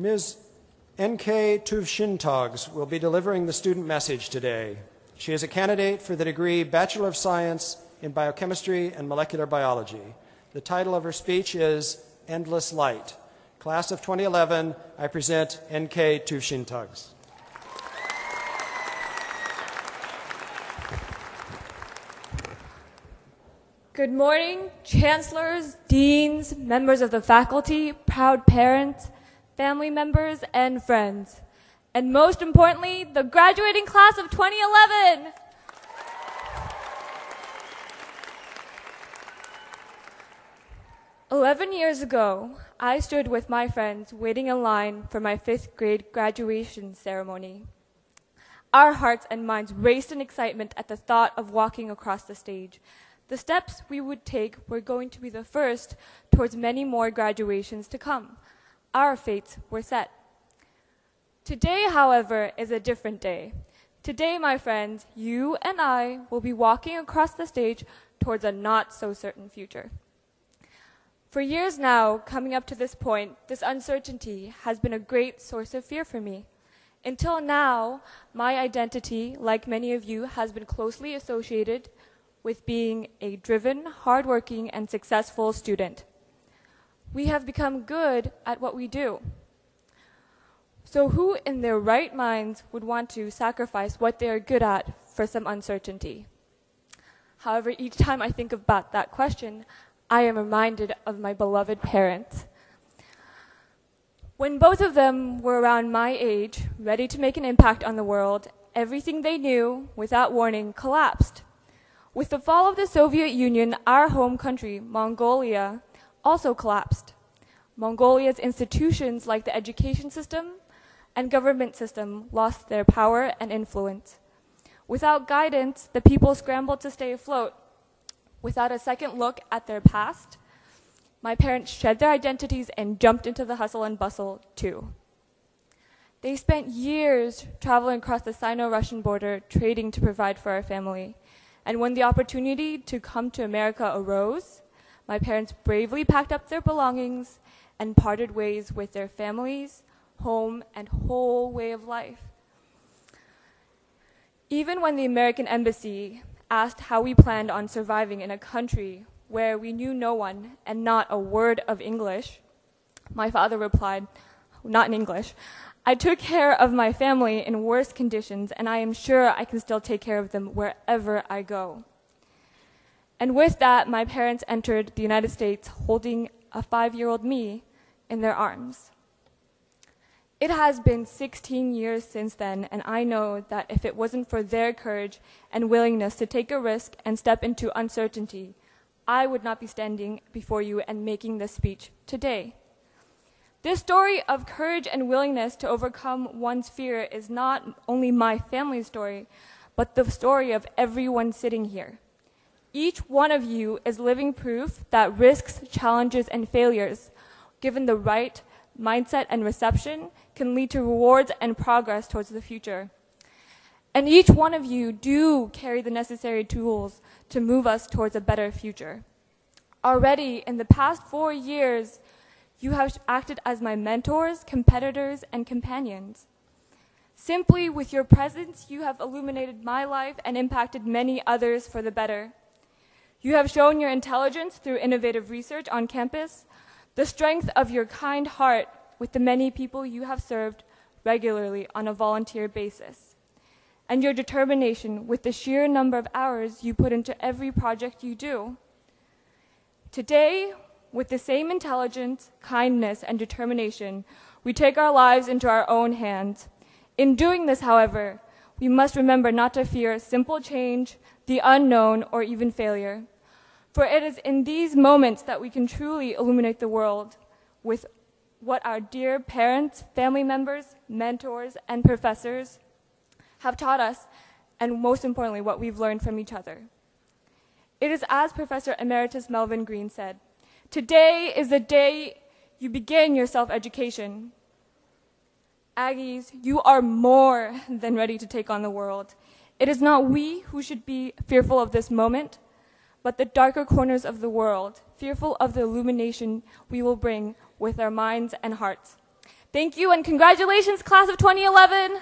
Ms. Enkhee Tuvshintogs will be delivering the student message today. She is a candidate for the degree Bachelor of Science in Biochemistry and Molecular Biology. The title of her speech is Endless Light. Class of 2011, I present Enkhee Tuvshintogs. Good morning, chancellors, deans, members of the faculty, proud parents, family members, and friends. And most importantly, the graduating class of 2011. Eleven years ago, I stood with my friends waiting in line for my fifth grade graduation ceremony. Our hearts and minds raced in excitement at the thought of walking across the stage the steps we would take were going to be the first towards many more graduations to come. Our fates were set. Today, however, is a different day. Today, my friends, you and I will be walking across the stage towards a not so certain future. For years now, coming up to this point, this uncertainty has been a great source of fear for me. Until now, my identity, like many of you, has been closely associated with being a driven, hardworking, and successful student. We have become good at what we do. So, who in their right minds would want to sacrifice what they are good at for some uncertainty? However, each time I think about that question, I am reminded of my beloved parents. When both of them were around my age, ready to make an impact on the world, everything they knew, without warning, collapsed. With the fall of the Soviet Union, our home country, Mongolia, also collapsed. Mongolia's institutions like the education system and government system lost their power and influence. Without guidance, the people scrambled to stay afloat. Without a second look at their past, my parents shed their identities and jumped into the hustle and bustle too. They spent years traveling across the Sino Russian border, trading to provide for our family. And when the opportunity to come to America arose, my parents bravely packed up their belongings and parted ways with their families, home, and whole way of life. Even when the American embassy asked how we planned on surviving in a country where we knew no one and not a word of English, my father replied, not in English, I took care of my family in worse conditions, and I am sure I can still take care of them wherever I go. And with that, my parents entered the United States holding a five year old me in their arms. It has been 16 years since then, and I know that if it wasn't for their courage and willingness to take a risk and step into uncertainty, I would not be standing before you and making this speech today. This story of courage and willingness to overcome one's fear is not only my family's story, but the story of everyone sitting here. Each one of you is living proof that risks, challenges, and failures, given the right mindset and reception, can lead to rewards and progress towards the future. And each one of you do carry the necessary tools to move us towards a better future. Already, in the past four years, you have acted as my mentors, competitors, and companions. Simply with your presence, you have illuminated my life and impacted many others for the better. You have shown your intelligence through innovative research on campus, the strength of your kind heart with the many people you have served regularly on a volunteer basis, and your determination with the sheer number of hours you put into every project you do. Today, with the same intelligence, kindness, and determination, we take our lives into our own hands. In doing this, however, we must remember not to fear simple change, the unknown, or even failure. For it is in these moments that we can truly illuminate the world with what our dear parents, family members, mentors, and professors have taught us, and most importantly, what we've learned from each other. It is as Professor Emeritus Melvin Green said Today is the day you begin your self education. Aggies, you are more than ready to take on the world. It is not we who should be fearful of this moment, but the darker corners of the world, fearful of the illumination we will bring with our minds and hearts. Thank you and congratulations, class of 2011.